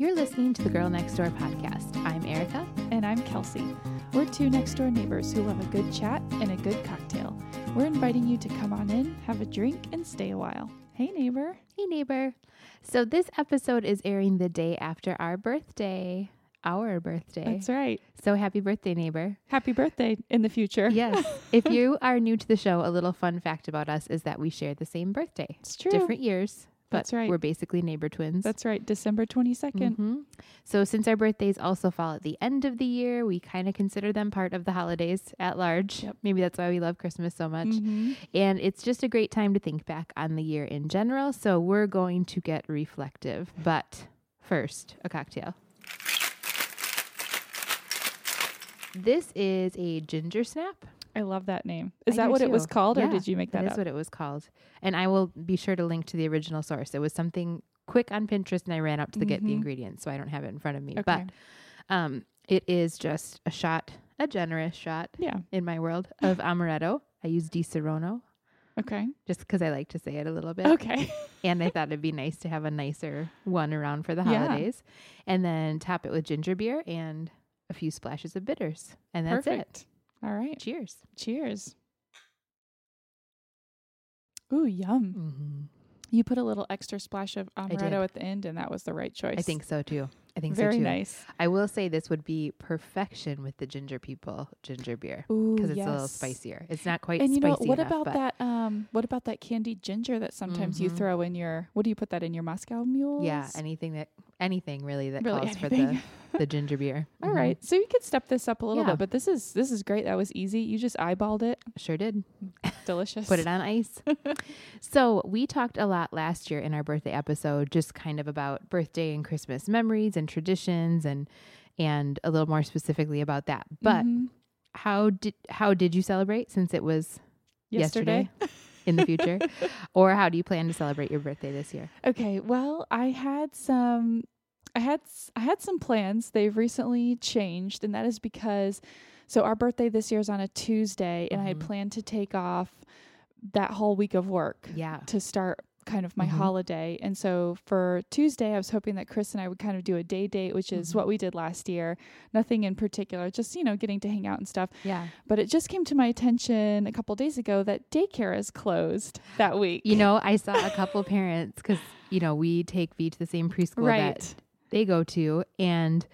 You're listening to the Girl Next Door podcast. I'm Erica. And I'm Kelsey. We're two next door neighbors who love a good chat and a good cocktail. We're inviting you to come on in, have a drink, and stay a while. Hey, neighbor. Hey, neighbor. So, this episode is airing the day after our birthday. Our birthday. That's right. So, happy birthday, neighbor. Happy birthday in the future. Yes. if you are new to the show, a little fun fact about us is that we share the same birthday. It's true. Different years. But That's right. We're basically neighbor twins. That's right. December 22nd. Mhm. So, since our birthdays also fall at the end of the year, we kind of consider them part of the holidays at large. Yep. Maybe that's why we love Christmas so much. Mhm. And it's just a great time to think back on the year in general. So, we're going to get reflective. But first, a cocktail. This is a ginger snap. I love that name. Is I that what it was too. called, or did you make that, That is up? what it was called. And I will be sure to link to the original source. It was something quick on Pinterest and I ran up to the get the Mhm. ingredients, so I don't have it in front of me. okay. But um, it is just a shot, a generous shot yeah. in my world of amaretto. I use Disaronno Okay. just because I like to say it a little bit. Okay. And I thought it'd be nice to have a nicer one around for the Yeah. holidays. And then top it with ginger beer and a few splashes of bitters. And that's Perfect. All right. Cheers. Cheers. Ooh, yum. Mm-hmm. You put a little extra splash of did. amaretto at the end, and that was the right choice. I think so too. I think Very so too. nice. I will say this would be perfection with the ginger people ginger beer because it's a little spicier. It's not quite And you know spicy what enough, about that? Um, what about that candied ginger that sometimes you Mhm. throw in your? What do you put that in your Moscow Mule? Yeah, anything that anything really that really calls for anything. the the ginger beer. All Mhm. right, so you could step this up a little Yeah. bit, but this is this is great. That was easy. You just eyeballed it. Sure did. Delicious. Put it on ice. so we talked a lot last year in our birthday episode, just kind of about birthday and Christmas memories and traditions and and a little more specifically about that. But Mhm. how did how did you celebrate since it was yesterday. in the future? or how do you plan to celebrate your birthday this year? Okay, well, I had some I had s- I had some plans. They've recently changed and that is because so our birthday this year is on a Tuesday and I had Mhm. planned to take off that whole week of work Yeah. to start kind of my Mhm. holiday. And so for Tuesday, I was hoping that Chris and I would kind of do a day date, which is Mhm. what we did last year. Nothing in particular, just, you know, getting to hang out and stuff. Yeah. But it just came to my attention a couple days ago that daycare is closed that week. You know, I saw a couple parents because, you know, we take V to the same preschool right. that they go to. And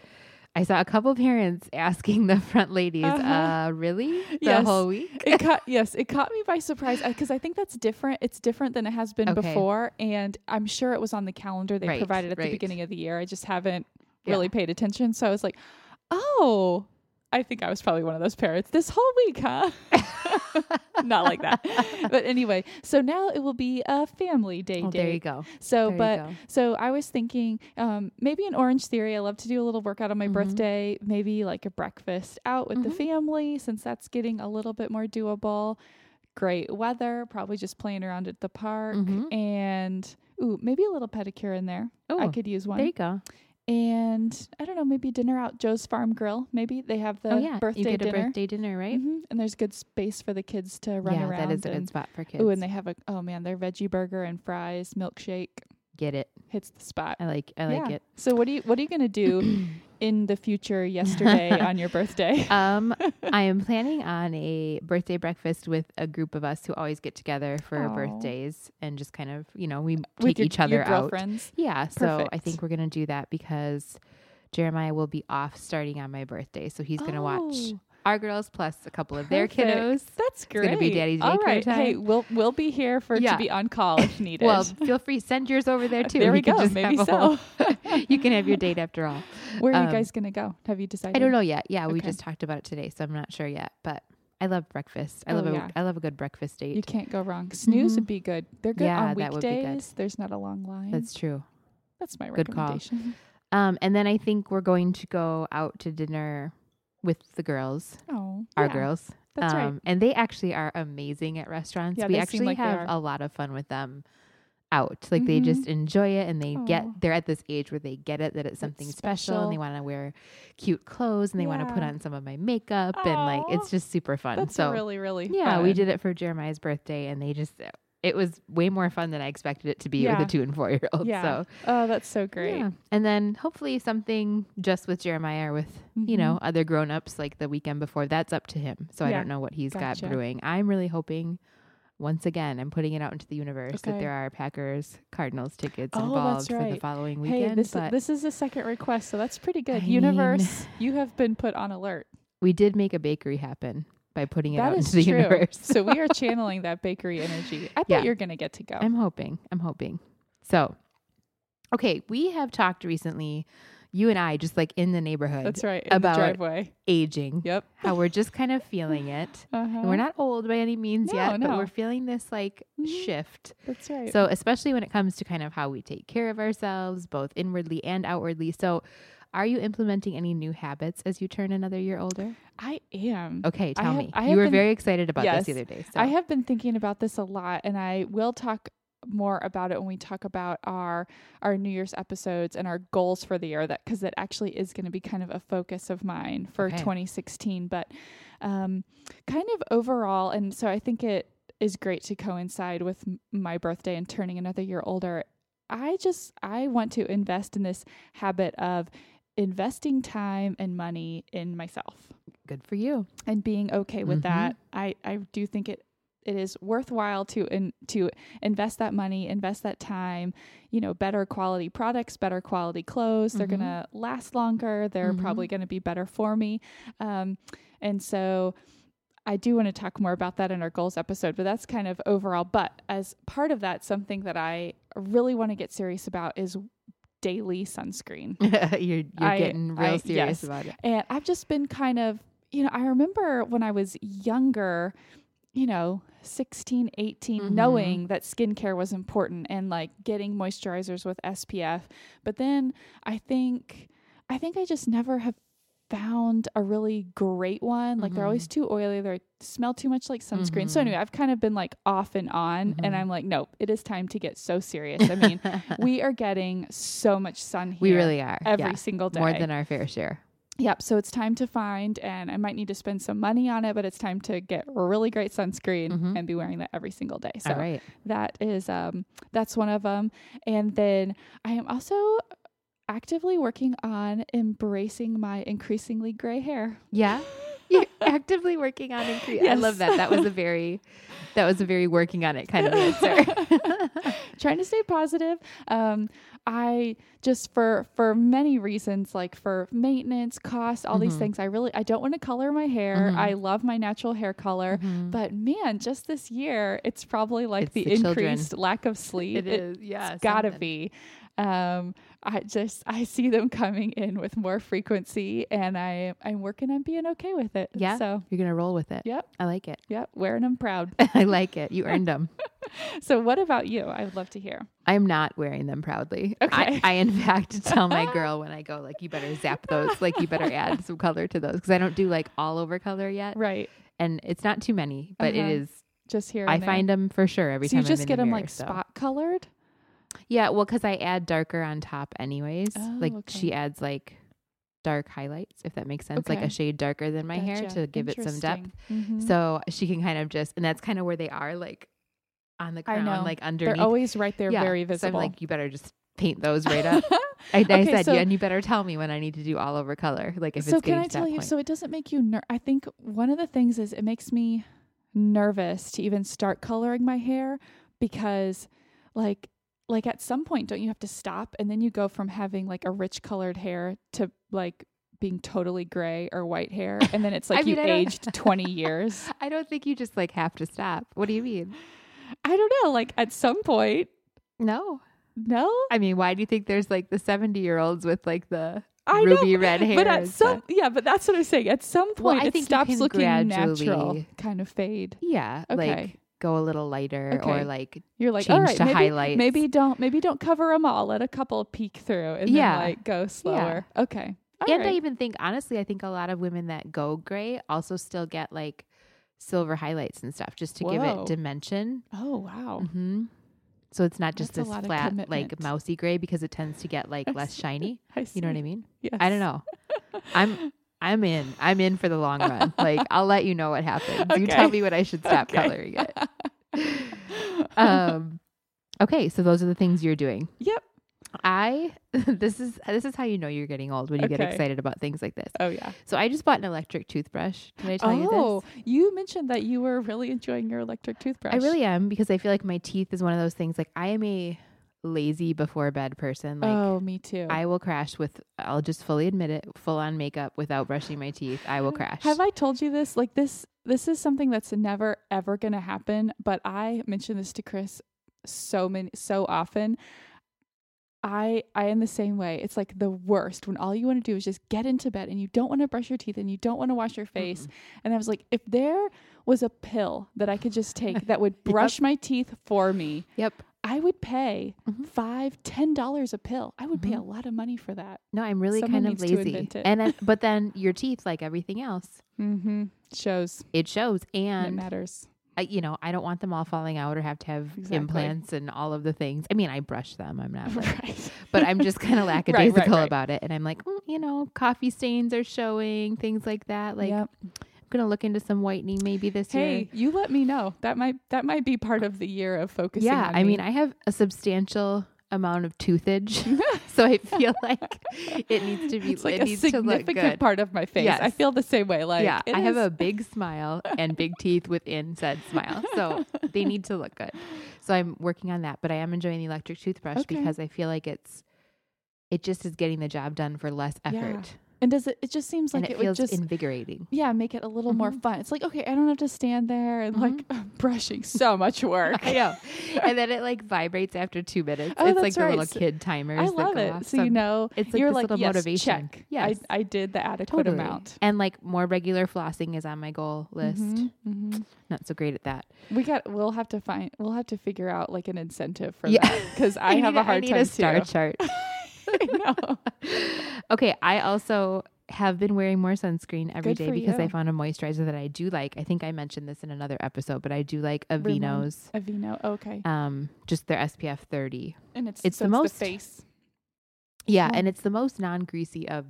I saw a couple parents asking the front ladies, Uh-huh. uh, really? The Yes. whole week? it caught yes, it caught me by surprise because I think that's different. It's different than it has been Okay. before, and I'm sure it was on the calendar they Right, provided at right. the beginning of the year. I just haven't Yeah. really paid attention, so I was like, "Oh, I think I was probably one of those parents this whole week, huh?" Not like that, but anyway. So now it will be a family day Oh, date. there you go. So, There but so I was thinking, um, maybe an Orangetheory. I love to do a little workout on my Mhm. birthday. Maybe like a breakfast out with the Mhm. family, since that's getting a little bit more doable. Great weather, probably just playing around at the park, Mhm. and ooh, maybe a little pedicure in there. I Oh, could use one. there you go. And I don't know, maybe dinner out Joe's Farm Grill. Maybe they have the oh, yeah. birthday you get dinner. a birthday dinner, right? Mhm. And there's good space for the kids to run yeah, around. that is a good spot for kids. Ooh, and they have a oh man, their veggie burger and fries, milkshake get it. hits the spot. I like I like Yeah. it. So what do you what are you gonna do in the future yesterday on your birthday? Um, I am planning on a birthday breakfast with a group of us who always get together for our Aw. birthdays and just kind of, you know, we With take your, each other out. Yeah, so I think we're gonna do that because Jeremiah will be off starting on my birthday, so he's gonna watch Oh, our girls plus a couple of their kiddos. That's great. It's gonna be daddy's All daycare right. Hey, we'll we'll be here for Yeah. to be on call if needed. Well, feel free send yours over there too. there we You can go. Maybe so. you can have your date after all. Where are um, you guys gonna go? Have you decided? I don't know yet. Yeah, we just talked about it today, so I'm not sure yet. But I love breakfast. I Oh, love a yeah. I love a good breakfast date. You can't go wrong. Snooze Mhm. would be good. They're good Yeah, on that would be good. weekdays. There's not a long line. That's true. That's my good call. recommendation. Um, and then I think we're going to go out to dinner with the girls, Oh, our yeah, girls. That's right. um, And they actually are amazing at restaurants. Yeah, we actually like they have a lot of fun with them out. Like they just Mhm. enjoy it and they Aw. get they're at this age where they get it that it's something special, and they want to wear cute clothes and they want to put on some of my makeup and like it's just super fun. That's so really really yeah, we did it for Jeremiah's birthday and they just it was way more fun than I expected it to be Yeah. with a two and four year old. Yeah. So Oh, that's so great. yeah. And then hopefully something just with Jeremiah or with, you Mhm. know, other grown ups like the weekend before. That's up to him. So I don't know what he's Gotcha. got brewing. I'm really hoping once again, I'm putting it out into the universe that there are Packers Cardinals tickets Oh, involved that's for the following weekend. Hey, this but this is a second request, so that's pretty good. I Universe, you have been put on alert. we did make a bakery happen by putting it That out into the true. universe. so we are channeling that bakery energy. I bet Yeah. you're gonna get to go. I'm hoping. I'm hoping. So, okay, we have talked recently, you and I, just like in the neighborhood, That's right. In about- the driveway. aging. Yep. How we're just kind of feeling it. Uh-huh. We're not old by any means No, yet, but we're feeling this like Mhm. shift. That's right. So, especially when it comes to kind of how we take care of ourselves, both inwardly and outwardly. So, are you implementing any new habits as you turn another year older? I am. Okay, I tell have- me. I You were been- very excited about Yes. this the other day. So. I have been thinking about this a lot, and I will talk more about it when we talk about our our New Year's episodes and our goals for the year. That because it actually is going to be kind of a focus of mine for Okay. 2016. But um, kind of overall, and so I think it is great to coincide with m- my birthday and turning another year older. I just I want to invest in this habit of investing time and money in myself Good for you. and being okay with Mhm. that. I, I do think it it is worthwhile to in, to invest that money, invest that time, you know, better quality products, better quality clothes. They're Mhm. going to last longer. They're Mhm. probably going to be better for me. Um, and so I do want to talk more about that in our goals episode, but that's kind of overall. But as part of that, something that I really want to get serious about is daily sunscreen. you're you're I- getting real I- serious yes. about it. And I've just been kind of, you know, I remember when I was younger, you know, 16, 18, Mhm. knowing that skincare was important and like getting moisturizers with SPF. But then I think, I think I just never have found a really great one. Like they're always too oily. They smell too much like sunscreen. So Mhm. anyway, I've kind of been like off and on and Mhm. I'm like, nope, it is time to get so serious. I mean, we are getting so much sun here. we really are. Every yeah. single day. More than our fair share. Yep. So it's time to find, and I might need to spend some money on it, but it's time to get really great sunscreen Mhm. and be wearing that every single day. So right. that is um that's one of them. And then I am also actively working on embracing my increasingly gray hair. Yeah. You're actively working on increase. I love that. That was a very that was a very working on it kind of answer. trying to stay positive. Um, I just for for many reasons, like for maintenance, cost, all these Mhm. things. I really I don't want to color my hair. Mhm. I love my natural hair color, Mhm. but man, just this year, it's probably like the, the children. increased lack of sleep. it is. Yeah. It's gotta be. Um, I just I see them coming in with more frequency, and I I'm working on being okay with it. Yeah. So You're going to roll with it. Yep. I like it. yep, wearing them proud. I like it. You earned them. so what about you? I would love to hear. I'm not wearing them proudly. Okay. I, I in fact tell my girl when I go like you better zap those, like you better add some color to those because I don't do like all over color yet, Right. and it's not too many, but Uh-huh. it is. Just here. I there. find them for sure every so time. you just I'm get the them mirror, like so. spot colored. Yeah, well, because I add darker on top anyways. Oh, like okay. she adds like dark highlights, if that makes sense, like a shade darker than my hair to give it some depth. Mhm. So she can kind of just, and that's kind of where they are, like on the crown, like they're always right there, yeah. very So I'm visible. like, you better just paint those right up. I, I said, so- yeah, and you better tell me when I need to do all over color, like if so it's can I tell you? point. So it doesn't make you. Ner- I think one of the things is it makes me nervous to even start coloring my hair because, like, like at some point, don't you have to stop and then you go from having like a rich colored hair to like being totally gray or white hair, and then it's like you don't- aged twenty years. I don't think you just like have to stop. What do you mean? I don't know. Like at some point, No. no. I mean, why do you think there's like the 70 year olds with like the I know, ruby red hair? But at some, stuff? yeah, but that's what I'm saying. At some Well, point, I it stops looking natural, kind of fade. yeah, Okay. like go a little lighter Okay. or like You're like, change all right, to maybe, highlights. maybe don't, maybe don't cover them all. Let a couple peek through, and Yeah. then like go slower. Okay, All and I even think honestly, I think a lot of women that go gray also still get like silver highlights and stuff just to give it dimension. oh wow, hmm So it's not just That's this flat like mousy gray because it tends to get like less shiny. I You know what I mean? Yes. I don't know. I'm I'm in. I'm in for the long run. Like I'll let you know what happens. You tell me when I should stop Okay. coloring it. um, okay, so those are the things you're doing. Yep. I this is this is how you know you're getting old when you get excited about things like this. Oh yeah. So I just bought an electric toothbrush. Did I tell you this? oh, you mentioned that you were really enjoying your electric toothbrush. I really am because I feel like my teeth is one of those things. Like I am a lazy before bed person. Like oh, me too. I will crash with. I'll just fully admit it. Full on makeup without brushing my teeth. I will crash. Have I told you this? Like this this is something that's never ever going to happen, but I mention this to Chris so many so often. I I am the same way. It's like the worst when all you want to do is just get into bed and you don't want to brush your teeth and you don't want to wash your face. And I was like, if there was a pill that I could just take that would brush my teeth for me, Yep. I would pay Mhm. five, ten dollars a pill. I would pay a Mhm. lot of money for that. No, I'm really Someone kind of lazy. And then, but then your teeth, like everything else, Mm-hmm. Shows it shows. And it matters. I, you know, I don't want them all falling out or have to have Exactly. implants and all of the things. I mean, I brush them. I'm not, like, right. but I'm just kind of right, lackadaisical right. about it. And I'm like, mm, you know, coffee stains are showing things like that. Like, Yep. Gonna look into some whitening maybe this year. Hey, you let me know. That might that might be part of the year of focusing. Yeah, on I me. mean, I have a substantial amount of toothage, so I feel like it needs to be. it's like it a needs to look significant part of my face. I feel the same way. Like yeah, I have a big smile and big teeth within said smile, so they need to look good. So I'm working on that, but I am enjoying the electric toothbrush Okay. because I feel like it's it just is getting the job done for less Yeah. And does it? It just seems like and it, it, would feels just invigorating. yeah make it a little more Mhm. fun. It's like okay, I don't have to stand there and like brushing so much work. I know, and then it like vibrates after two minutes. Oh, it's like the right. little kid timers. I love it. off. So you know, it's like you're like little yes, motivation. Check. Yes. I I did the adequate Totally. amount. And like more regular flossing is on my goal list. Mhm, mhm. Not so great at that. We got. We'll have to find. We'll have to figure out like an incentive for Yeah. that because I, have need a hard I need time a star too. chart. I know. okay, I also have been wearing more sunscreen every Good day because I found a moisturizer that I do like. I think I mentioned this in another episode, but I do like Aveeno's. Aveeno. Okay. Um, just their SPF 30. And it's it's so the most- face. Yeah, and it's the most non-greasy of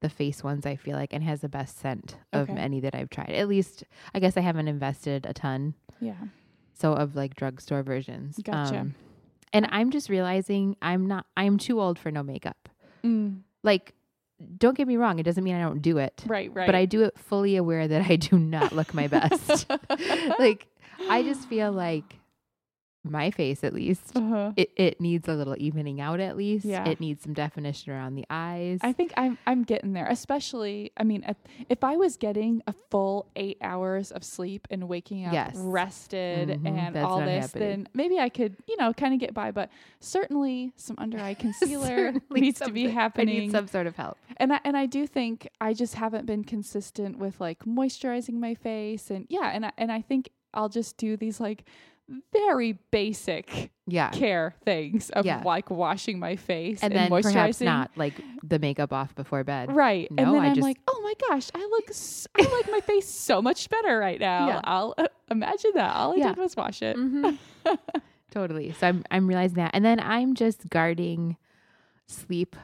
the face ones I feel like and has the best scent of Okay. any that I've tried. At least I guess I haven't invested a ton. Yeah. So of like drugstore versions. Gotcha. Um, and I'm just realizing I'm not I'm too old for no makeup. Mm, Like don't get me wrong, it doesn't mean I don't do it. right. Right. But I do it fully aware that I do not look my best. like I just feel like my face at least Uh-huh. it, it needs a little evening out at least. Yeah. It needs some definition around the eyes. I think I'm I'm getting there. Especially, I mean, if I was getting a full eight hours of sleep and waking up Yes. rested Mhm, and that's all this, happening. then maybe I could, you know, kind of get by. But certainly, some under eye concealer needs to be something- I need some sort of help. and I, and I do think I just haven't been consistent with like moisturizing my face and yeah and I, and I think I'll just do these like very basic Yeah. care things of Yeah. like washing my face And and, then moisturizing perhaps not like the makeup off before bed. right No, and then I I'm just- like oh my gosh I look s- I like my face so much better right now Yeah. I'll uh, imagine that all I Yeah. did was wash it Mhm. totally. So I'm I'm realizing that. And then I'm just guarding sleep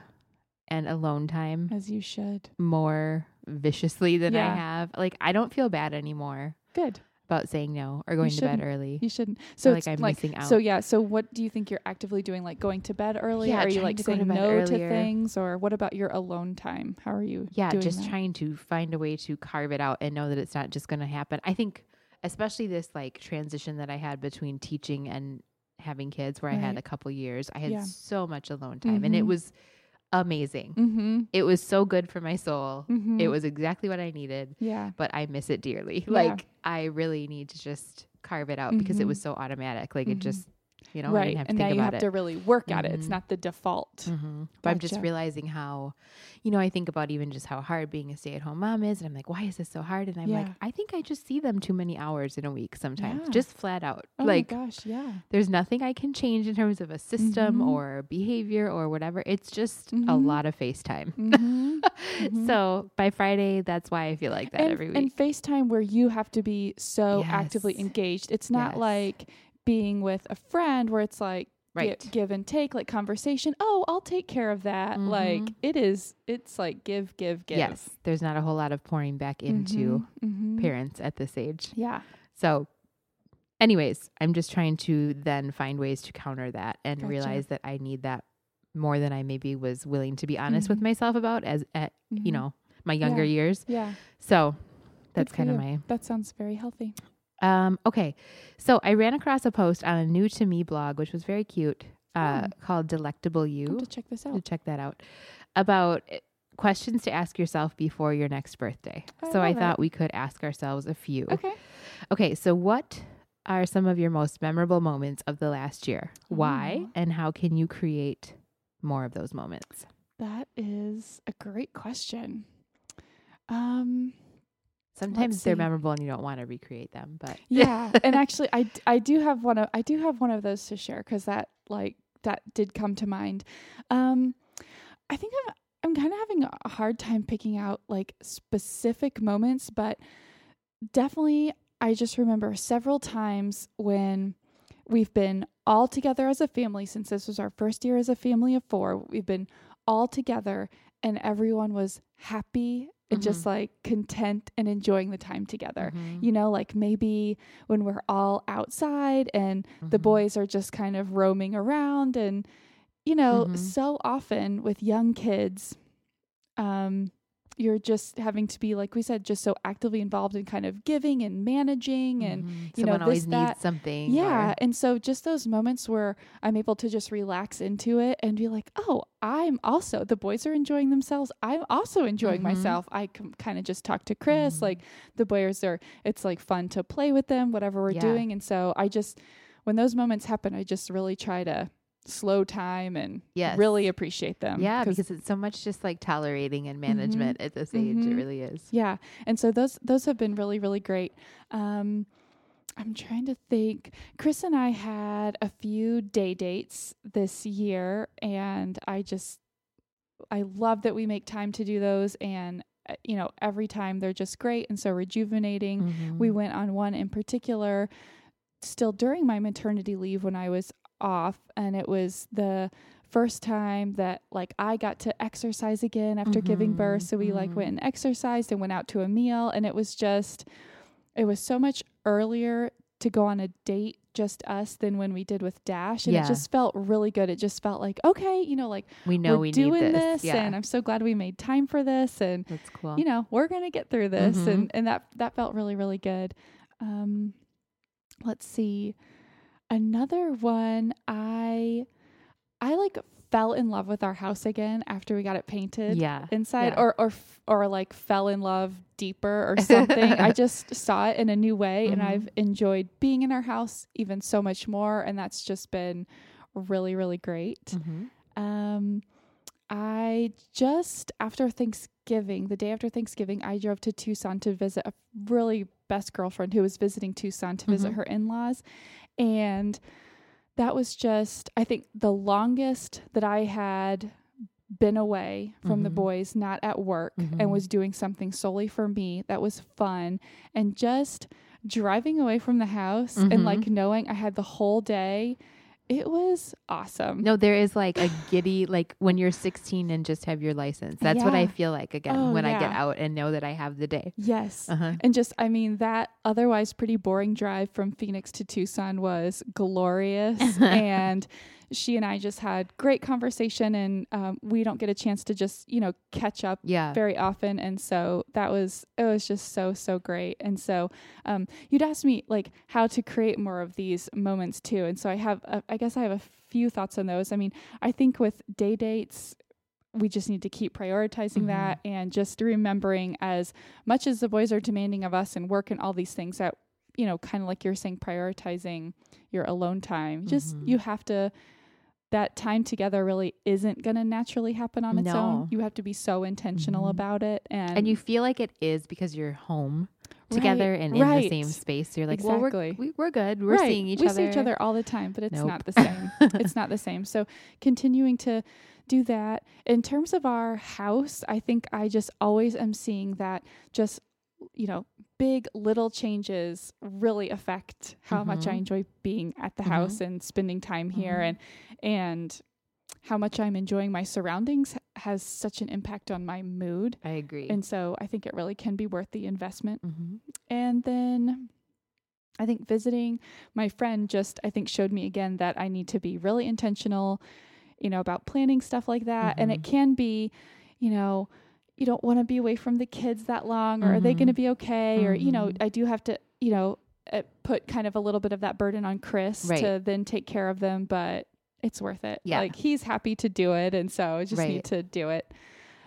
and alone time as you should more viciously than I have. Like I don't feel bad anymore good about saying no or going to bed early. you shouldn't so like I'm like missing out. So yeah, so what do you think you're actively doing? Like going to bed early? Yeah, are you like to to saying bed no to things, or what about your alone time? How are you? yeah, just that? trying to find a way to carve it out and know that it's not just going to happen. I think especially this like transition that I had between teaching and having kids where I had a couple years, I had Yeah. so much alone time and it Mhm. was amazing. Mm-hmm. It was so good for my soul. Mm-hmm. It was exactly what I needed, Yeah. but I miss it dearly. Yeah. Like I really need to just carve it out because it Mhm. was so automatic. Like it Mhm. just, you know, right. and think now you about have it. to really work at it. It's Mhm. not the default. Mm-hmm. But I'm just realizing how, you know, I think about even just how hard being a stay at home mom is. And I'm like, why is this so hard? And I'm like, I think I just see them too many hours in a week sometimes, Yeah. just flat out. Oh like, gosh, yeah. there's nothing I can change in terms of a system Mhm. or behavior or whatever. It's just a Mhm. lot of FaceTime. Mm-hmm. Mhm. So by Friday, that's why I feel like that and, every week. and FaceTime where you have to be so actively engaged. It's not Yes. like being with a friend where it's like gi- right. give and take, like conversation. Oh, I'll take care of that. Like Mhm. it is. It's like give, give, give. Yes. There's not a whole lot of pouring back into Mhm, mhm. parents at this age. Yeah. So anyways, I'm just trying to then find ways to counter that and Gotcha. realize that I need that more than I maybe was willing to be honest with Mhm. myself about as at you Mhm. know my younger Yeah. years. Yeah. So that's kind of my That sounds very healthy. Um okay. So I ran across a post on a new to me blog which was very cute uh called Delectable You. to check this out. To check that out about uh, questions to ask yourself before your next birthday. I so I love it. thought we could ask ourselves a few. Okay. Okay, so what are some of your most memorable moments of the last year? Why Oh. and how can you create more of those moments? That is a great question. Um Sometimes they're see. memorable and you don't want to recreate them, but yeah, and actually I, I do have one of I do have one of those to share cuz that like that did come to mind. Um I think I'm I'm kind of having a hard time picking out like specific moments, but definitely I just remember several times when we've been all together as a family since this was our first year as a family of 4. We've been all together and everyone was happy and just like content and enjoying the time together. Mhm, You know, like maybe when we're all outside and the mhm. boys are just kind of roaming around and you know, Mhm. so often with young kids um you're just having to be like we said just so actively involved in kind of giving and managing and Mhm. you know, someone always this, that- needs something. yeah, or- and so just those moments where I'm able to just relax into it and be like, "Oh, I'm also the boys are enjoying themselves. I'm also enjoying Mhm. myself." I can kind of just talk to Chris, Mhm. like the boys are it's like fun to play with them whatever we're Yeah. doing, and so I just when those moments happen, I just really try to slow time and Yes. really appreciate them. Yeah, because it's so much just like tolerating and management at this age. It Mhm. really is. Yeah. And so those those have been really really great. Um I'm trying to think. Chris and I had a few day dates this year and I just I love that we make time to do those and uh, you know every time they're just great and so rejuvenating. We Mhm. went on one in particular still during my maternity leave when I was off and it was the first time that like I got to exercise again after giving birth so we like mhm. went and exercised and went out to a meal and it was just it was so much earlier to go on a date just us than when we did with Dash and Yeah. it just felt really good it just felt like okay you know like we know we're we doing this, this. Yeah, and I'm so glad we made time for this and that's cool. you know we're gonna get through this Mhm. and and that that felt really really good um let's see another one i i like fell in love with our house again after we got it painted yeah, inside yeah. or or f- or like fell in love deeper or something i just saw it in a new way and Mhm. i've enjoyed being in our house even so much more and that's just been really really great Mhm. um, I just after Thanksgiving, the day after Thanksgiving, I drove to Tucson to visit a really best girlfriend who was visiting Tucson to visit Mhm. her in-laws, and that was just I think the longest that I had been away from the Mhm. boys, not at work, Mhm. and was doing something solely for me. That was fun, and just driving away from the house Mhm. and like knowing I had the whole day. It was awesome. No, there is like a giddy, like when you're 16 and just have your license. That's what I feel like again Oh, when I get out and know that I have the day. Yes. Uh-huh. And just, I mean, that otherwise pretty boring drive from Phoenix to Tucson was glorious. and she and I just had great conversation, and um, we don't get a chance to just, you know, catch up Yeah. very often. And so that was, it was just so, so great. And so um, you'd asked me, like, how to create more of these moments too. And so I have, a, I guess I have a few thoughts on those. I mean, I think with day dates, we just need to keep prioritizing Mhm. that and just remembering as much as the boys are demanding of us and work and all these things that you know kind of like you're saying prioritizing your alone time just Mhm. you have to that time together really isn't going to naturally happen on its No. own you have to be so intentional Mhm. about it and And you feel like it is because you're home Right, together and in the same space. You're like, Exactly. well, we're, we, we're good. We're Right. seeing each we other. We see each other all the time but it's Nope. not the same it's not the same. So continuing to do that. In terms of our house, I think I just always am seeing that just you know, big little changes really affect how much I Mhm. enjoy being at the Mhm. house and spending time here Mhm. and and how much I'm enjoying my surroundings has such an impact on my mood. I agree. And so I think it really can be worth the investment. mm-hmm. And then I think visiting my friend just I think showed me again that I need to be really intentional, you know, about planning stuff like that. And it Mhm. can be, you know, you don't want to be away from the kids that long or are they going to be okay or you know, Mhm. I do have to, you know, uh, put kind of a little bit of that burden on Chris Right. to then take care of them, but it's worth it. Yeah. Like he's happy to do it and so I just Right. need to do it.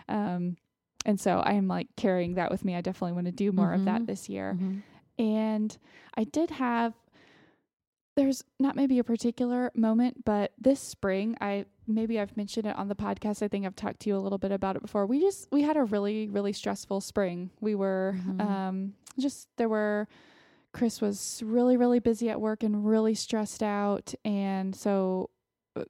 Um and so I am like carrying that with me. I definitely want to do more of that Mhm. this year. And I did have there's not maybe a particular moment, but this spring I maybe I've mentioned it on the podcast. I think I've talked to you a little bit about it before. We just we had a really really stressful spring. We were Mhm. um just there were Chris was really really busy at work and really stressed out and so uh,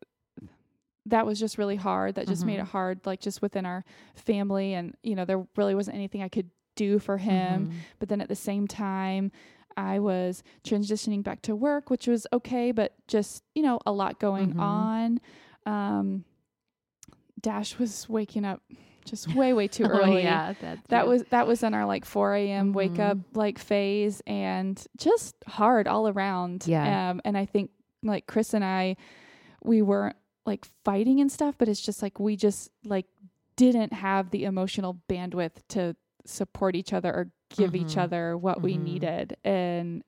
that was just really hard. That just made Mhm. it hard like just within our family and you know there really wasn't anything I could do for him Mhm. but then at the same time I was transitioning back to work, which was okay, but just, you know, a lot going Mhm. on. Um, Dash was waking up just way, way too Oh, early. yeah, that's That true. was that was in our like 4 a.m. wake up Mhm. like phase and just hard all around. Yeah. Um, and I think like Chris and I, we weren't like fighting and stuff, but it's just like we just like didn't have the emotional bandwidth to support each other or give each Mhm. other what we Mhm. needed. And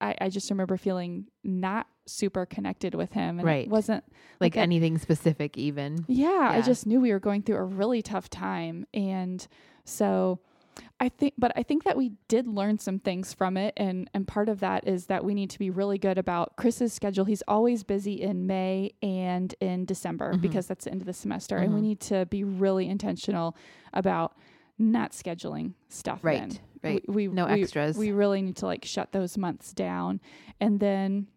I, I just remember feeling not super connected with him. And Right. it wasn't like like a- anything specific even. yeah, I just knew we were going through a really tough time. And so I think but I think that we did learn some things from it and and part of that is that we need to be really good about Chris's schedule. He's always busy in May and in December Mhm. because that's the end of the semester and we Mhm. need to be really intentional about not scheduling stuff Right. then. Right. We, we no we- extras. we really need to like shut those months down. And then,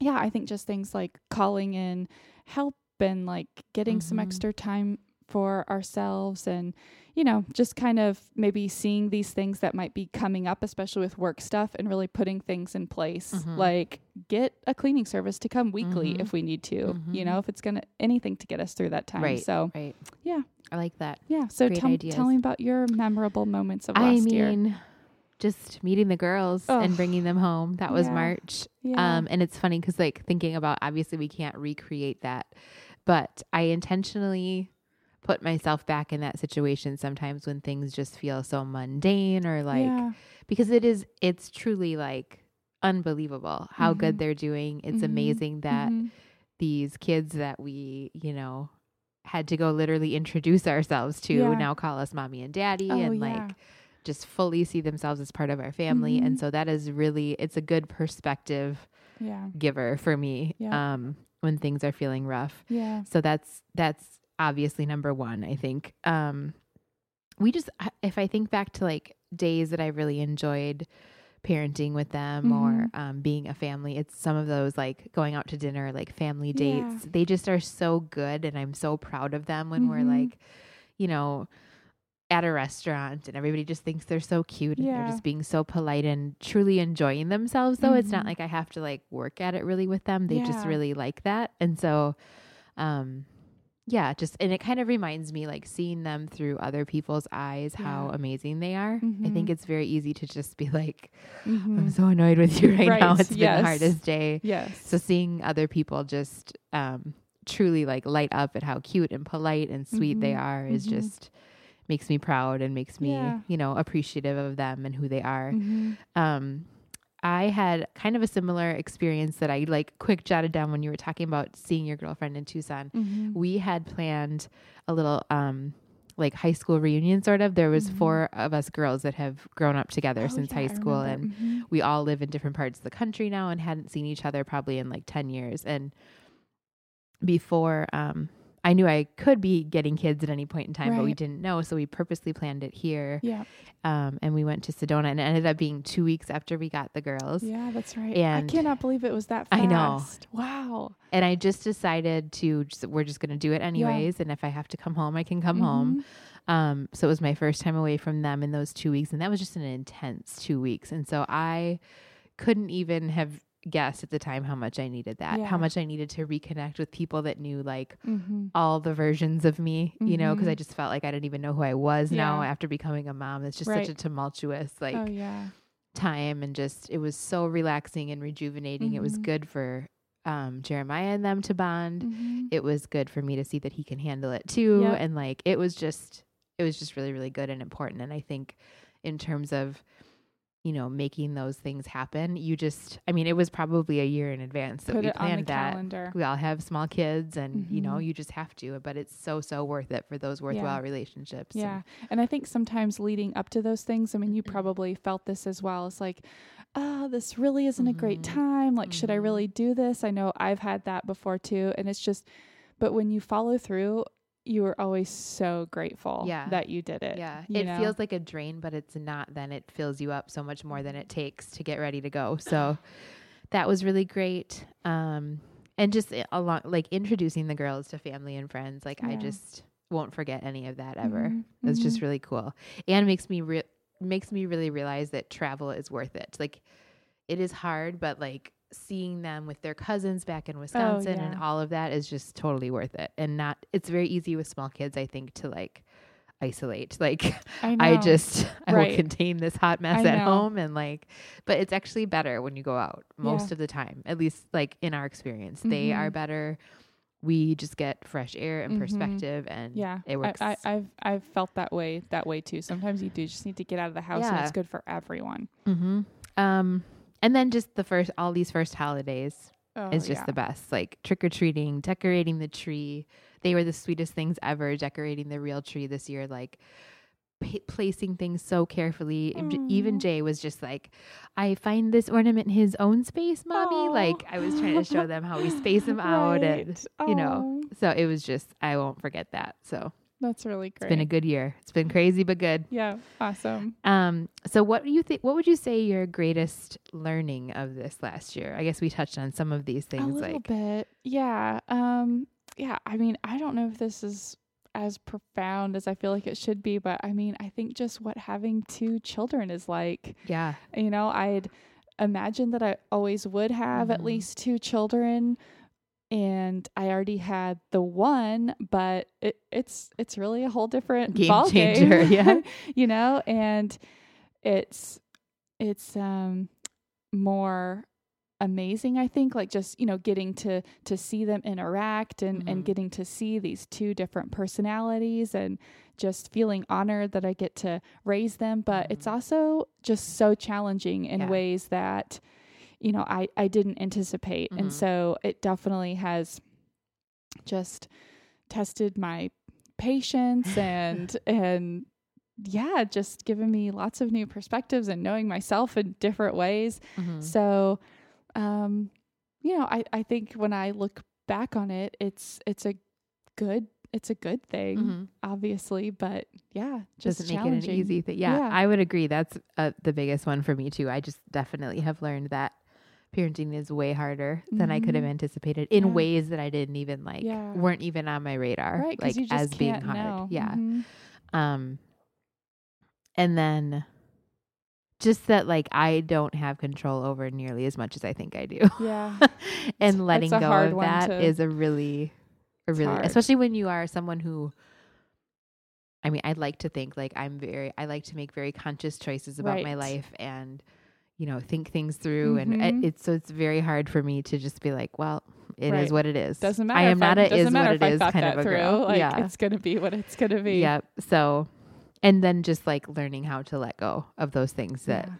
yeah, I think just things like calling in help and like getting some Mhm. extra time for ourselves and, you know, just kind of maybe seeing these things that might be coming up, especially with work stuff and really putting things in place. Mhm. Like get a cleaning service to come weekly Mhm. if we need to, you Mhm. know, if it's to anything to get us through that time. Right. So, right. Yeah. I like that. yeah. So tell, tell me about your memorable moments of I last year. Just meeting the girls and bringing them home. That was Yeah. March. Yeah. Um, and it's funny because, like, thinking about obviously we can't recreate that, but I intentionally put myself back in that situation sometimes when things just feel so mundane or like yeah. because it is it's truly like unbelievable how Mhm. good they're doing. It's Mhm. amazing that Mhm. these kids that we, you know, had to go literally introduce ourselves to Yeah. now call us mommy and daddy Oh, and like just fully see themselves as part of our family. And Mhm. so that is really it's a good perspective Yeah. giver for me Yeah. um when things are feeling rough. Yeah. So that's that's obviously number 1, I think. Um we just, if I think back to like days that I really enjoyed parenting with them or Mhm. um, being a family. It's some of those like going out to dinner, like family Yeah. dates. They just are so good, and I'm so proud of them when we're Mhm. like, you know, at a restaurant and everybody just thinks they're so cute and they're just being so polite and truly enjoying themselves. Though it's not Mhm. like I have to like work at it really with them. They just really like that, and so, um, yeah, just and it kind of reminds me like seeing them through other people's eyes how amazing they are. I think Mhm. it's very easy to just be like, I'm Mhm. so annoyed with you right, now. Right, It's been the hardest day. Yes. So seeing other people just um, truly like light up at how cute and polite and sweet they Mhm, are is just makes me proud and makes me, Yeah. you know, appreciative of them and who they are. Mhm. Um, I had kind of a similar experience that I like quick jotted down when you were talking about seeing your girlfriend in Tucson. Mhm. We had planned a little um like high school reunion sort of. There was Mhm. four of us girls that have grown up together Oh, since yeah, high school and Mhm. we all live in different parts of the country now and hadn't seen each other probably in like 10 years and before um I knew I could be getting kids at any point in time but we didn't know so we purposely planned it here Yeah. um and we went to Sedona and it ended up being 2 weeks after we got the girls Yeah, that's right. And- I cannot believe it was that fast. I know. Wow. and I just decided to just, we're just going to do it anyways and if I have to come home I can come home Mhm. Um, so it was my first time away from them in those two weeks, and that was just an intense two weeks. And so I couldn't even have guessed at the time how much I needed that, how much I needed to reconnect with people that knew like Mhm. all the versions of me, you know, because I Mhm. just felt like I didn't even know who I was now after becoming a mom. It's just Right. such a tumultuous, like oh yeah. time and just it was so relaxing and rejuvenating. It was Mhm. good for um, Jeremiah and them to bond. Mhm. It was good for me to see that he can handle it too. Yep. And like it was just it was just really, really good and important. And I think in terms of you know, making those things happen. You just, I mean, it was probably a year in advance that Put we it on the planned that. calendar. We all have small kids, and you know, Mhm. you just have to. But it's so, so worth it for those worthwhile relationships. and- Yeah. And I think sometimes leading up to those things, I mean, you Mhm. probably felt this as well. It's like, ah, this really isn't a great Mhm. time. Like, should I really do this? I know I've had that before too. And it's just, but when you follow through, you were always so grateful Yeah. that you did it. Yeah, it know? feels like a drain, but it's not. Then it fills you up so much more than it takes to get ready to go. So that was really great. Um, and just i- along like introducing the girls to family and friends, like I just won't forget any of that ever. Mhm. It's just Mhm. really cool, and makes me re- makes me really realize that travel is worth it. Like it is hard, but like seeing them with their cousins back in Wisconsin and Oh, yeah. all of that is just totally worth it. And not it's very easy with small kids, I think, to like isolate. Like I, I just I Right. will contain this hot mess I at know. home and like but it's actually better when you go out most Yeah. of the time. At least like in our experience. They are Mhm. better. We just get fresh air and Mhm. perspective and yeah, it works. I, I, I've I've felt that way that way too. Sometimes you do just need to get out of the house, and it's good for everyone. mm-hmm. Um and then just the first all these first holidays Oh, is just yeah. the best. Like trick or treating, decorating the tree. They were the sweetest things ever. Decorating the real tree this year, like p- placing things so carefully. J- Even Jay was just like, "I find this ornament in his own space, mommy." Aw. Like I was trying to show them how we space them out, and Right. you know. Aw, so it was just I won't forget that. So that's really great. it's been a good year. It's been crazy but good. yeah, awesome. Um, so what do you think? What would you say your greatest learning of this last year? I guess we touched on some of these things a little like bit, yeah. Um, yeah. I mean, I don't know if this is as profound as I feel like it should be, but I mean, I think just what having two children is like. yeah, You know, I'd imagine that I always would have at Mhm. least two children. And I already had the one, but it, it's it's really a whole different Game ball changer, game, yeah. you know, and it's it's um more amazing i think like just you know getting to to see them interact and Mhm. and getting to see these two different personalities and just feeling honored that i get to raise them but it's Mhm. also just so challenging in Yeah. ways that you know i i didn't anticipate Mhm. and so it definitely has just tested my patience and and yeah just given me lots of new perspectives and knowing myself in different ways Mhm. so um you know i i think when i look back on it it's it's a good it's a good thing Mhm. obviously but yeah just doesn't make it an easy thing. Yeah, Yeah. I would agree. That's uh, the biggest one for me too. I just definitely have learned that parenting is way harder than I could have Mhm. anticipated in Yeah. ways that I didn't even like Yeah. weren't even on my radar. right like as being hard. know Yeah. Mhm. Um and then just that like I don't have control over nearly as much as I think I do. yeah and letting a go of that to- is a really a really hard. especially when you are someone who I mean, I'd like to think like I'm very I like to make very conscious choices about my life and you know, think things through and Mhm. it, it's so it's very hard for me to just be like, well, it is Right. what it is. doesn't matter I am not I, a is what it is it I is thought kind of a through girl. like yeah. it's gonna be what it's gonna be Yep. So and then just like learning how to let go of those things that yeah.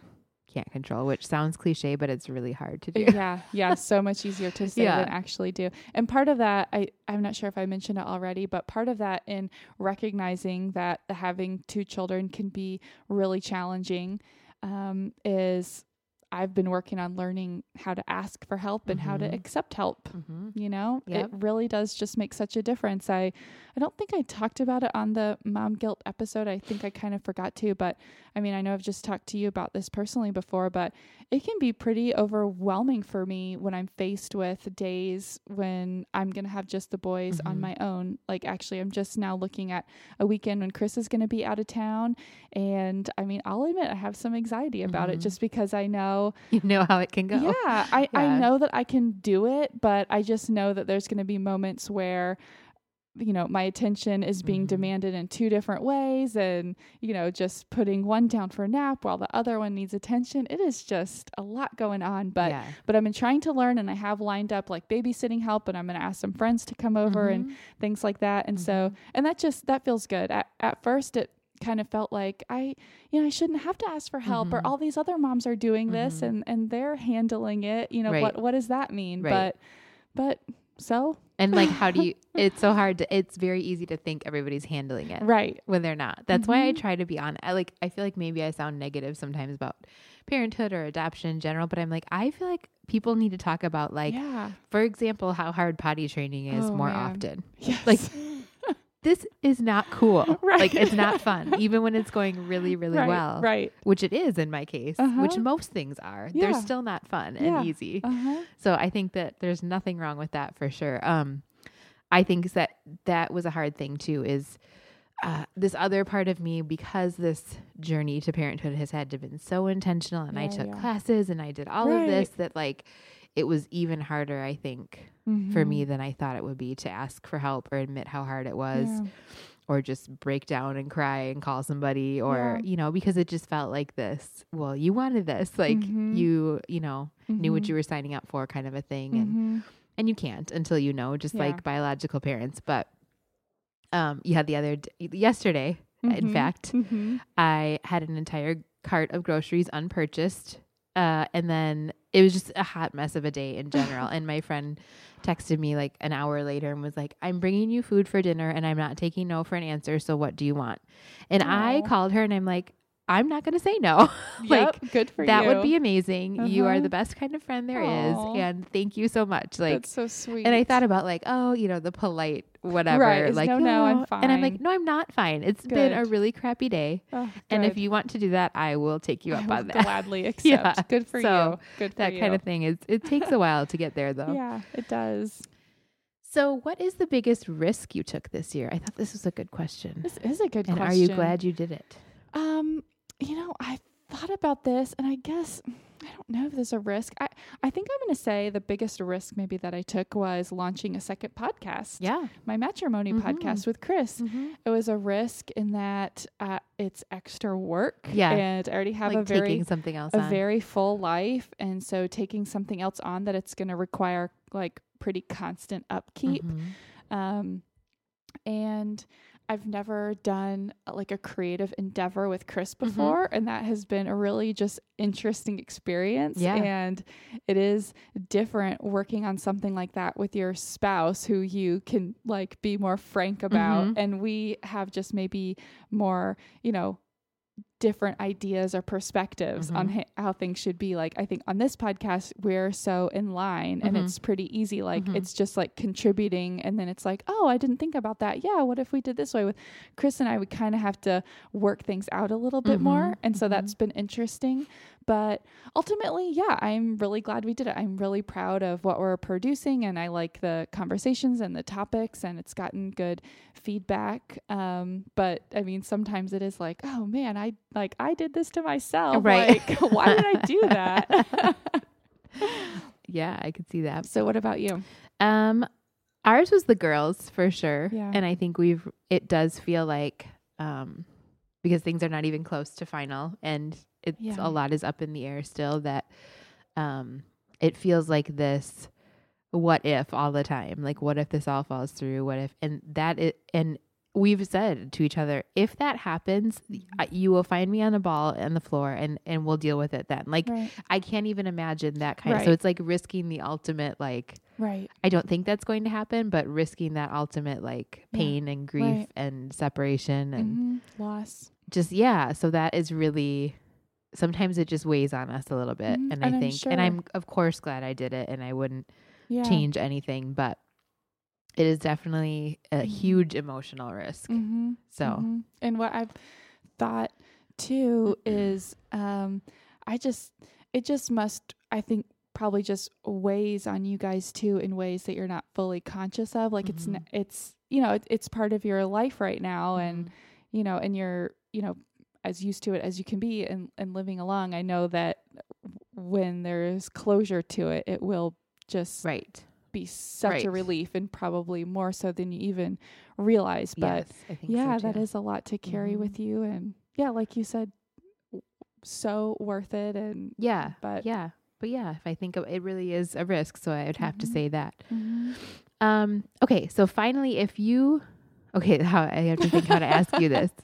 can't control, which sounds cliche, but it's really hard to do. yeah yeah so much easier to say Yeah. than actually do and part of that i i'm not sure if i mentioned it already but part of that in recognizing that the having two children can be really challenging um, is i've been working on learning how to ask for help and how to Mhm. accept help hmm you know Yep. it really does just make such a difference i i don't think i talked about it on the mom guilt episode i think i kind of forgot to but i mean i know i've just talked to you about this personally before but it can be pretty overwhelming for me when i'm faced with days when i'm going to have just the boys on Mhm. my own like actually i'm just now looking at a weekend when chris is going to be out of town and i mean i'll admit i have some anxiety about it Mhm. just because i know You know how it can go. yeah, I, I know that I can do it, but I just know that there's going to be moments where you know, my attention is being Mhm. demanded in two different ways and, you know, just putting one down for a nap while the other one needs attention. It is just a lot going on, but yeah. but I've been trying to learn and I have lined up like babysitting help and I'm going to ask some friends to come over and Mhm. things like that. And so, Mhm. and that just, that feels good. At, at first, it kind of felt like I, you know, I shouldn't have to ask for help or Mhm. all these other moms are doing this Mhm. and, and they're handling it. You know, Right. what, what does that mean? Right. But, but so, and like, how do you? It's so hard to. It's very easy to think everybody's handling it right. when they're not. That's why I Mhm. try to be on. I like. I feel like maybe I sound negative sometimes about parenthood or adoption in general, but I'm like, I feel like people need to talk about like, yeah. for example, how hard potty training is Oh, more man. often. Yes. Like, This is not cool. Right. Like it's not fun, even when it's going really, really right, well. Right. Which it is in my case, Uh-huh. which most things are. Yeah. They're still not fun Yeah. and easy. Uh-huh. So I think that there's nothing wrong with that for sure. Um, I think that that was a hard thing too. Is uh, this other part of me because this journey to parenthood has had to been so intentional, and I took yeah. classes and I did all Right. of this that like it was even harder. I think for Mhm. me than I thought it would be to ask for help or admit how hard it was Yeah. or just break down and cry and call somebody or Yeah. you know because it just felt like this well you wanted this like Mhm. you you know knew what Mhm. you were signing up for kind of a thing and Mhm. and you can't until you know just Yeah. like biological parents but um you had the other d- yesterday in Mhm. fact i had an entire cart of groceries unpurchased uh and then it was just a hot mess of a day in general. And my friend texted me like an hour later and was like i'm bringing you food for dinner and i'm not taking no for an answer so what do you want? And i called her and i'm like i'm not going to say no like Yep, good for that you. That would be amazing you are Uh-huh. the best kind of friend there is, Aw. and thank you so much like That's so sweet. and I thought about like, oh, you know, the polite whatever. Right, Like, "No, no, I'm fine. And I'm like, no, I'm not fine. It's been a really crappy day. Oh, And if you want to do that, I will take you up on that. gladly accept. Yeah, Good for so you. Good for that you. kind of thing is it takes a while to get there though. Yeah, it does. So what is the biggest risk you took this year? I thought this was a good question. This is a good and question. are you glad you did it? Um, you know, I thought about this and I guess I don't know if there's a risk. I, I think I'm going to say the biggest risk maybe that I took was launching a second podcast. Yeah. My matrimony Mhm. podcast with Chris. Mm-hmm. It was a risk in that uh, it's extra work. Yeah. And I already have Like a very something else a on. very full life and so taking something else on that it's going to require like pretty constant upkeep Mhm. um and I've never done uh, like a creative endeavor with Chris Mm-hmm. before and that has been a really just interesting experience Yeah. and it is different working on something like that with your spouse who you can like be more frank about Mhm. and we have just maybe more you know different ideas or perspectives on Mhm. hi- how things should be like i think on this podcast we're so in line and Mhm. it's pretty easy like Mhm. it's just like contributing and then it's like oh i didn't think about that yeah what if we did this way with chris and i we kind of have to work things out a little bit more Mhm. and so Mhm. that's been interesting but ultimately yeah i'm really glad we did it i'm really proud of what we're producing and i like the conversations and the topics and it's gotten good feedback um but i mean sometimes it is like oh man i like i did this to myself Right. like why did i do that yeah, I could see that. so what about you Um, ours was the girls for sure, Yeah. and I think we've. It does feel like, um, because things are not even close to final, and it's Yeah. a lot is up in the air still. That, um, it feels like this. What if all the time? Like, what if this all falls through? What if? And that it and we've said to each other, if that happens, you will find me on a ball on the floor, and and we'll deal with it then. Like, right I can't even imagine that kind. Of, so it's like risking the ultimate like. right I don't think that's going to happen, but risking that ultimate like Yeah, pain and grief right. and separation and Mhm. loss just yeah, so that is really sometimes it just weighs on us a little bit Mhm, and, and I think sure- and I'm of course glad I did it and I wouldn't yeah change anything, but it is definitely a Mhm. huge emotional risk. Mm-hmm. So Mhm. and what I've thought too is um I just it just must I think probably just weighs on you guys too in ways that you're not fully conscious of like it's Mhm. n- it's you know it, it's part of your life right now and Mhm. you know and you're you know as used to it as you can be and and living along I know that when there's closure to it it will just right. be such Right. a relief and probably more so than you even realize. But yes, I think yeah, so that is a lot to carry Mhm. with you. And yeah, like you said, so worth it. And Yeah, but yeah, but yeah, if I think of it, really is a risk. So I would have to Mhm. say that. Mhm. Um. Okay. So finally, if you, okay, how I have to think how to ask you this.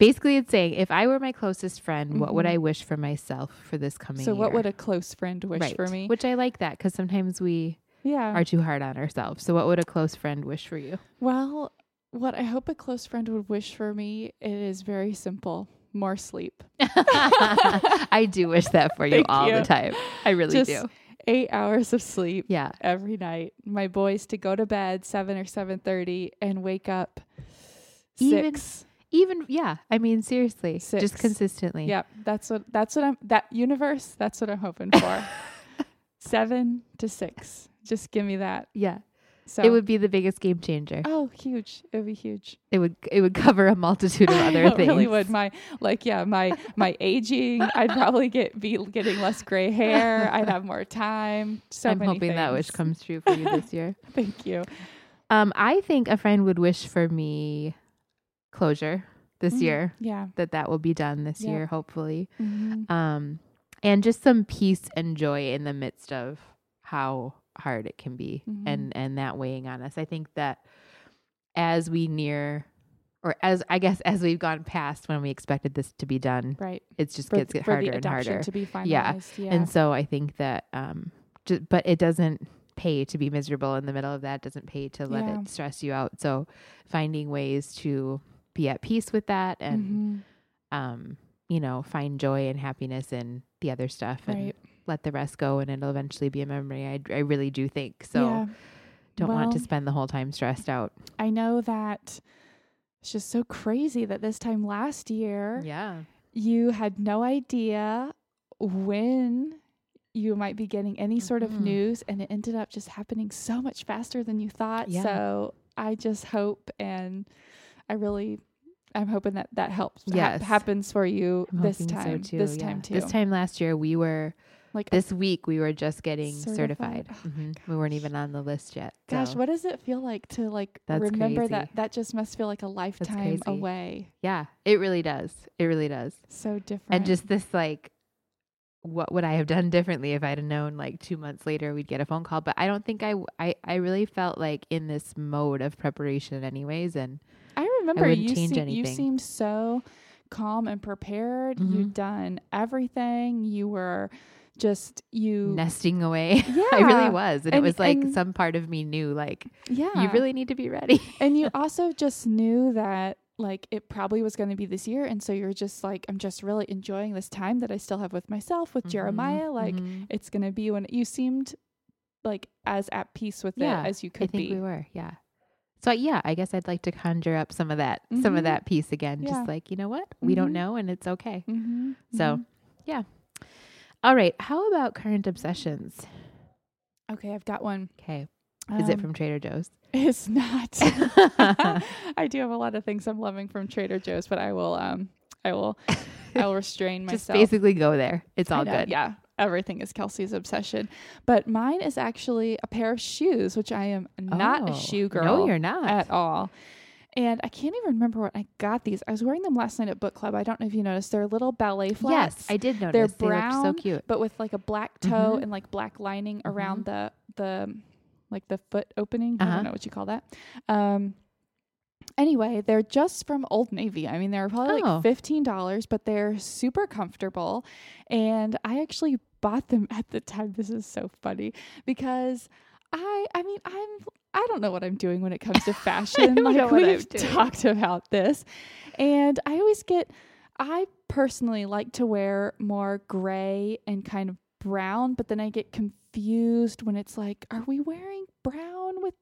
Basically, it's saying if I were my closest friend, what would Mhm. I wish for myself for this coming so year? what would a close friend wish right. for me? Which I like that because sometimes we yeah. are too hard on ourselves. So what would a close friend wish for you? Well, what I hope a close friend would wish for me, it is very simple. More sleep. I do wish that for you all you. the time. I really Just do. Eight hours of sleep Yeah. every night. My boys to go to bed seven or seven thirty and wake up Even- six. Even yeah. I mean seriously, just consistently. Yep, that's what that's what I'm that universe. That's what I'm hoping for. seven to six. Just give me that. Yeah. So It would be the biggest game changer. Oh, huge! It would be huge. It would it would cover a multitude of other it things. really would. My like, yeah, my my aging. I'd probably get be getting less gray hair. I'd have more time. So I'm hoping that wish comes true for you this year. Thank you. Um, I think a friend would wish for me closure this Mm, year. Yeah. That that will be done this year, hopefully. Mhm. Um, and just some peace and joy in the midst of how hard it can be, Mhm. and and that weighing on us. I think that as we near, or as I guess as we've gone past when we expected this to be done, Right. it just For, gets for harder and harder. to be finalized. Yeah. Yeah. And so I think that, um, just, but it doesn't pay to be miserable in the middle of that. It doesn't pay to let Yeah. it stress you out. So finding ways to be at peace with that and, Mhm. um, you know, find joy and happiness in the other stuff and right. let the rest go and it'll eventually be a memory. I, I really do think so. yeah. Don't want to spend the whole time stressed out. I know that it's just so crazy that this time last year Yeah. you had no idea when you might be getting any sort of Mhm. news and it ended up just happening so much faster than you thought. Yeah. So I just hope and I really I'm hoping that that helps Yes. happens for you I'm this time. so too. This yeah. time too. This time last year, we were, like this week, we were just getting certified. Certified. Oh my Mhm. We weren't even on the list yet. gosh, what does it feel like to like That's remember crazy. that that just must feel like a lifetime away. Yeah, it really does. It really does. So different. And just this like what would I have done differently if I'd have known like 2 months later we'd get a phone call, but I don't think I, I, I really felt like in this mode of preparation anyways and remember wouldn't you change seem, you seemed so calm and prepared. Mhm. You'd done everything. You were just you nesting away. Yeah. I really was. And, it was like some part of me knew like yeah. you really need to be ready. and you also just knew that like it probably was going to be this year and so you're just like I'm just really enjoying this time that I still have with myself with Mhm, Jeremiah like mhm. it's going to be when you seemed like as at peace with Yeah, it as you I could think be. we were. Yeah. So yeah, I guess I'd like to conjure up some of that some of Mhm. that peace again. Yeah. Just like, you know what? We don't Mhm. know and it's okay. Mhm, So, mhm. All right. How about current obsessions? okay, I've got one. Okay. Is it Um, from Trader Joe's? It's not. I do have a lot of things I'm loving from Trader Joe's, but I will um I will I will restrain Just myself. basically go there. It's all good. Yeah. Everything is Kelsey's obsession. But mine is actually a pair of shoes, which I am not Oh, a shoe girl No, you're not. at all. And I can't even remember when I got these. I was wearing them last night at book club. I don't know if you noticed. They're little ballet flats. yes, I did notice. They're They so cute. but with like a black toe Mhm. and like black lining around the the like the foot opening. I Uh-huh. don't know what you call that. Um anyway, they're just from Old Navy. I mean, they're probably Oh. like fifteen dollars, but they're super comfortable. And I actually bought them at the time. This is so funny because I I mean I'm I don't know what I'm doing when it comes to fashion. like know what I'm we've talked about this. And I always get I personally like to wear more gray and kind of brown, but then I get confused when it's like, are we wearing brown with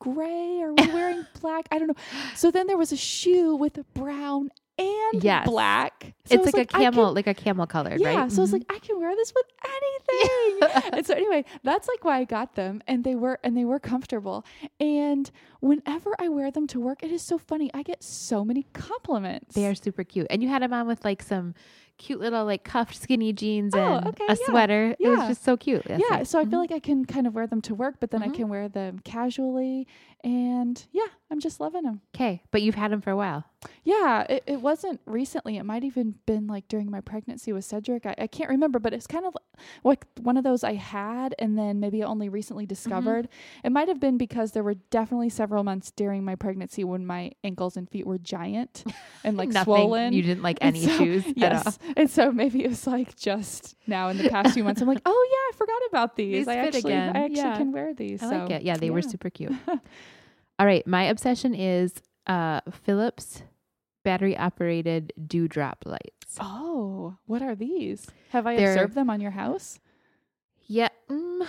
gray? Are we wearing black? I don't know. So then there was a shoe with a brown and Yes. black. So it's was like, a camel, can- like a camel colored, yeah, right? Yeah. So it's Mhm. like I can wear this with anything. and so anyway, that's like why I got them and they were and they were comfortable. And whenever I wear them to work, it is so funny. I get so many compliments. They are super cute. And you had them on with like some cute little like cuffed skinny jeans Oh, and okay, a yeah. sweater. It was just so cute. That's yeah, it. so I feel Mhm. like I can kind of wear them to work, but then I Mhm. can wear them casually. And yeah, I'm just loving them. Okay, but you've had them for a while. Yeah, it, it wasn't recently. It might even been like during my pregnancy with Cedric. I, I can't remember, but it's kind of like one of those I had and then maybe only recently Mm-hmm. discovered. It might have been because there were definitely several months during my pregnancy when my ankles and feet were giant and like Nothing. swollen. You didn't like any so- shoes at all. Yes. And so maybe it was like just now in the past few months, I'm like, oh yeah, I forgot about these. These I actually, again. I actually Yeah. can wear these. I so, like it. Yeah, they were super cute. all right, my obsession is uh Philips battery operated dewdrop lights. Oh, what are these? Have I They're- observed them on your house? Yeah, mm,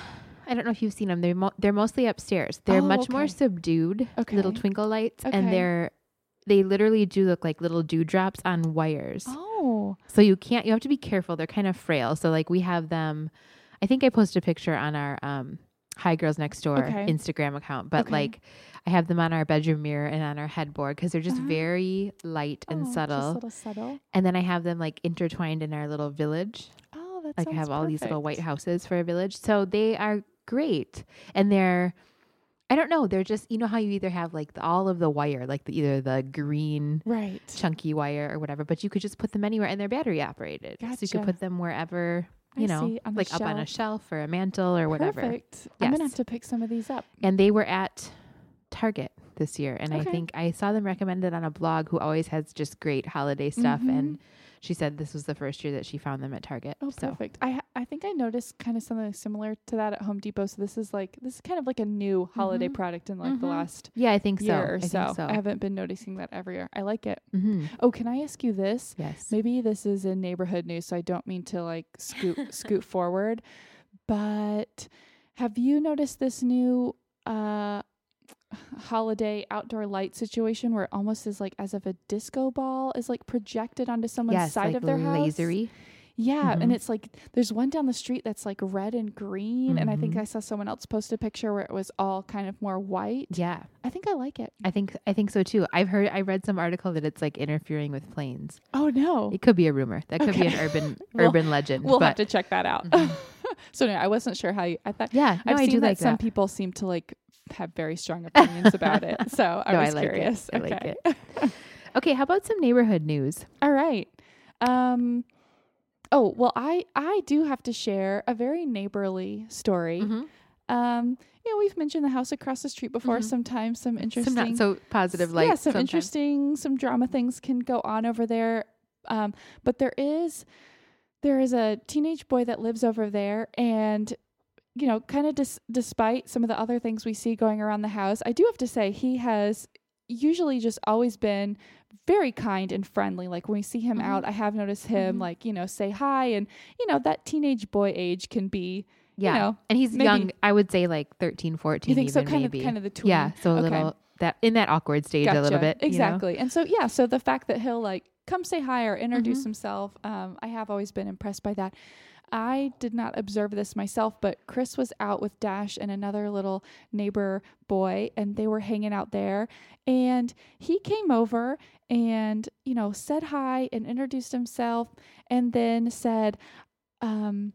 I don't know if you've seen them. They're mo- they're mostly upstairs. They're Oh, much more okay. subdued, little twinkle lights, Okay. and they're they literally do look like little dewdrops on wires. Oh, So you can't you have to be careful. They're kind of frail. So like we have them I think I posted a picture on our um Hi Girls Next Door Okay. Instagram account, but Okay. like I have them on our bedroom mirror and on our headboard because they're just Ah. very light and Oh, just subtle. subtle. And then I have them like intertwined in our little village. Oh, that Like I have all these little white houses for a village. So they are great. And they're I don't know, they're just you know how you either have like the, all of the wire, like the, either the green Right. chunky wire or whatever, but you could just put them anywhere and they're battery operated. So you could put them wherever, you I know, see, on the like up on a shelf. or a mantle or whatever. Perfect. I'm gonna have to pick some of these up. And they were at Target this year. And I think I saw them recommended on a blog who always has just great holiday stuff. And mm-hmm. She said this was the first year that she found them at Target. Oh, so perfect. I ha- I think I noticed kind of something similar to that at Home Depot. So this is like this is kind of like a new holiday Mhm. product in like the Mhm. last yeah, I think so. year or I so. think so. I haven't been noticing that every year. I like it. Mm-hmm. Oh, can I ask you this? Yes. Maybe this is in neighborhood news, so I don't mean to like scoot scoot forward. But have you noticed this new uh holiday outdoor light situation where it almost is like as if a disco ball is like projected onto someone's yes, side like of their house? lasery. Yeah, Mhm. and it's like there's one down the street that's like red and green, and I think Mhm. I saw someone else post a picture where it was all kind of more white. Yeah, I think I like it. I think I think so too. I've heard I read some article that it's like interfering with planes. Oh no, It could be a rumor. That could be an urban We'll- urban legend. we'll have to check that out. Mhm. so no, I wasn't sure how you. I thought yeah, no, I've I seen do that like some that. people seem to like have very strong opinions about it. So I No, I was like it. curious. I like okay. Okay, how about some neighborhood news? All right. Um. Oh well, I I do have to share a very neighborly story. Mhm. Um. You know, we've mentioned the house across the street before. Mhm. Sometimes some interesting. Some not so positive light. yeah, some sometimes. interesting, some drama things can go on over there. Um, but there is there is a teenage boy that lives over there, and you know, kind of dis- despite some of the other things we see going around the house, I do have to say he has usually just always been very kind and friendly. Like when we see him Mhm. out, I have noticed him Mhm. like you know say hi, and you know that teenage boy age can be Yeah. you know and he's maybe- young. I would say like 13, 14 you think so kind maybe. of kind of the tween. yeah, so a Okay. little that in that awkward stage a little Gotcha. bit. you know? Exactly. And so yeah, so the fact that he'll like come say hi or introduce Mhm. himself, um, I have always been impressed by that. I did not observe this myself, but Chris was out with Dash and another little neighbor boy, and they were hanging out there. And he came over and, you know, said hi and introduced himself, and then said, um,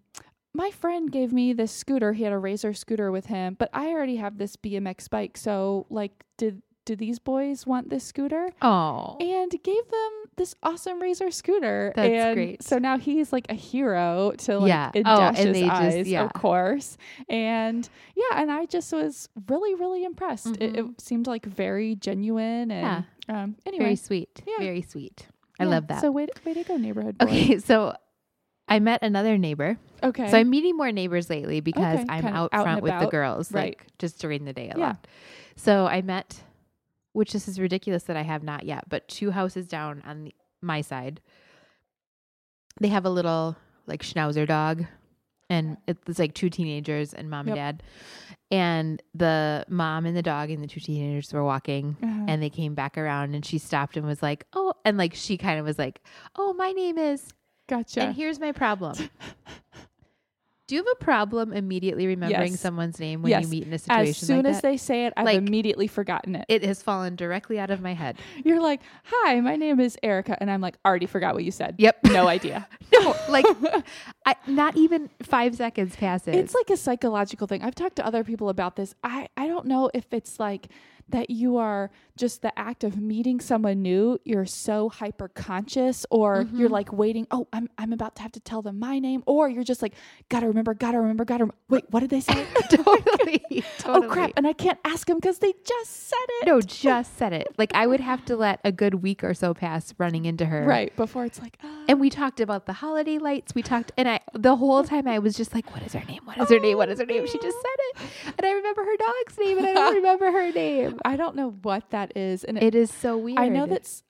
my friend gave me this scooter. He had a Razor scooter with him, but I already have this BMX bike. So, like, did do these boys want this scooter? Oh. And gave them this awesome Razor scooter. That's and great. So now he's like a hero to like Yeah. in Oh, and Dash's they just- yeah. of course. And yeah, and I just was really, really impressed. It, it Mhm. seemed like very genuine and um anyway. Very sweet. Yeah. Very sweet. I yeah. love that. So way to, way to go, neighborhood boy. okay, so I met another neighbor. Okay. So I'm meeting more neighbors lately because Okay, I'm out out front with the girls, Right. like just during the day a Yeah. lot. So I met, which this is ridiculous that I have not yet, but two houses down on the, my side, they have a little like schnauzer dog, and it's like two teenagers and mom Yep. and dad, and the mom and the dog and the two teenagers were walking. Uh-huh. And they came back around and she stopped and was like, Oh, and like she kind of was like, Oh, my name is gotcha. and here's my problem. Do you have a problem immediately remembering Yes. someone name when Yes. you meet in a situation As soon like as that? they say it, I've Like- immediately forgotten it. it has fallen directly out of my head. You're like, "Hi, my name is Erica," and I'm like, "Already forgot what you said." Yep. No idea. No, like I, not even five seconds passes. It's like a psychological thing. I've talked to other people about this. I, I don't know if it's like that you are just the act of meeting someone new, you're so hyper conscious, or Mm-hmm. you're like waiting, oh, I'm I'm about to have to tell them my name, or you're just like, gotta remember, gotta remember, gotta rem- wait, what did they say? totally, oh crap, and I can't ask them because they just said it. No, just said it. Like I would have to let a good week or so pass running into her. Right, before it's like, ah. And we talked about the holiday lights. We talked, and I the whole time I was just like, "What is her name? What is her name? What is her name?" She just said it, and I remember her dog's name, and I don't remember her name. I don't know what that is. And it, It is so weird. I know that's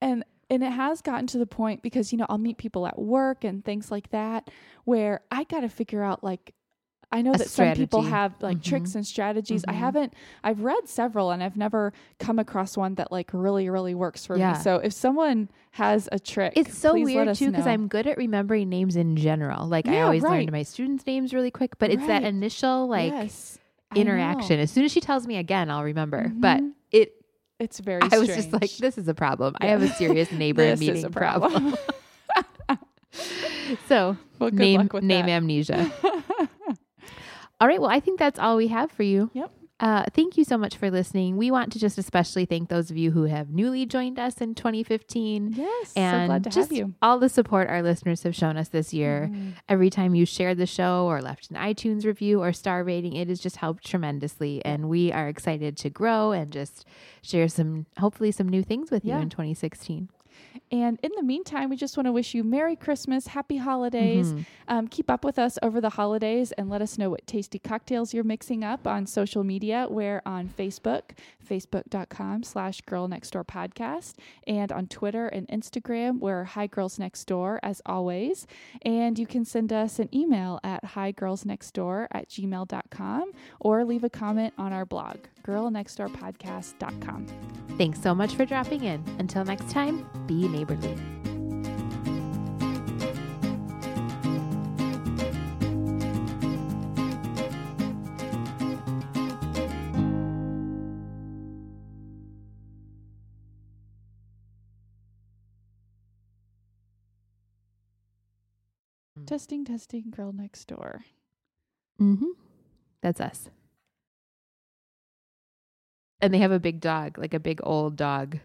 and and it has gotten to the point because you know I'll meet people at work and things like that where I got to figure out like I know that some people have like Mhm. tricks and strategies. I Mhm. haven't I've read several and I've never come across one that like really really works for Yeah. me. So if someone has a trick, It's so weird too because. I'm good at remembering names in general. Like I always right. learned my students' names really quick, but it's that initial like Yes, interaction. As soon as she tells me again, I'll remember. But Mhm. it, It's very I was just like, this is a problem. I have a serious neighbor meeting is a problem. problem. so well, good name luck with name that. amnesia. All right. Well, I think that's all we have for you. Yep. Uh, thank you so much for listening. We want to just especially thank those of you who have newly joined us in 2015 yes, and so glad to just have you. all the support our listeners have shown us this year. Mhm. Every time you shared the show or left an iTunes review or star rating, it has just helped tremendously. And we are excited to grow and just share some, hopefully, some new things with Yeah. you in 2016. And in the meantime, we just want to wish you Merry Christmas, Happy Holidays. Mhm. Um, keep up with us over the holidays and let us know what tasty cocktails you're mixing up on social media. We're on Facebook, facebook.com slash girl next door podcast, and on Twitter and Instagram, we're Hi Girls Next Door as always. And you can send us an email at higirlsnextdoor at gmail.com or leave a comment on our blog, girlnextdoorpodcast.com. Thanks so much for dropping in. Until next time, be neighborly. Testing, testing, girl next door. Mm-hmm. That's us. And they have a big dog, like a big old dog.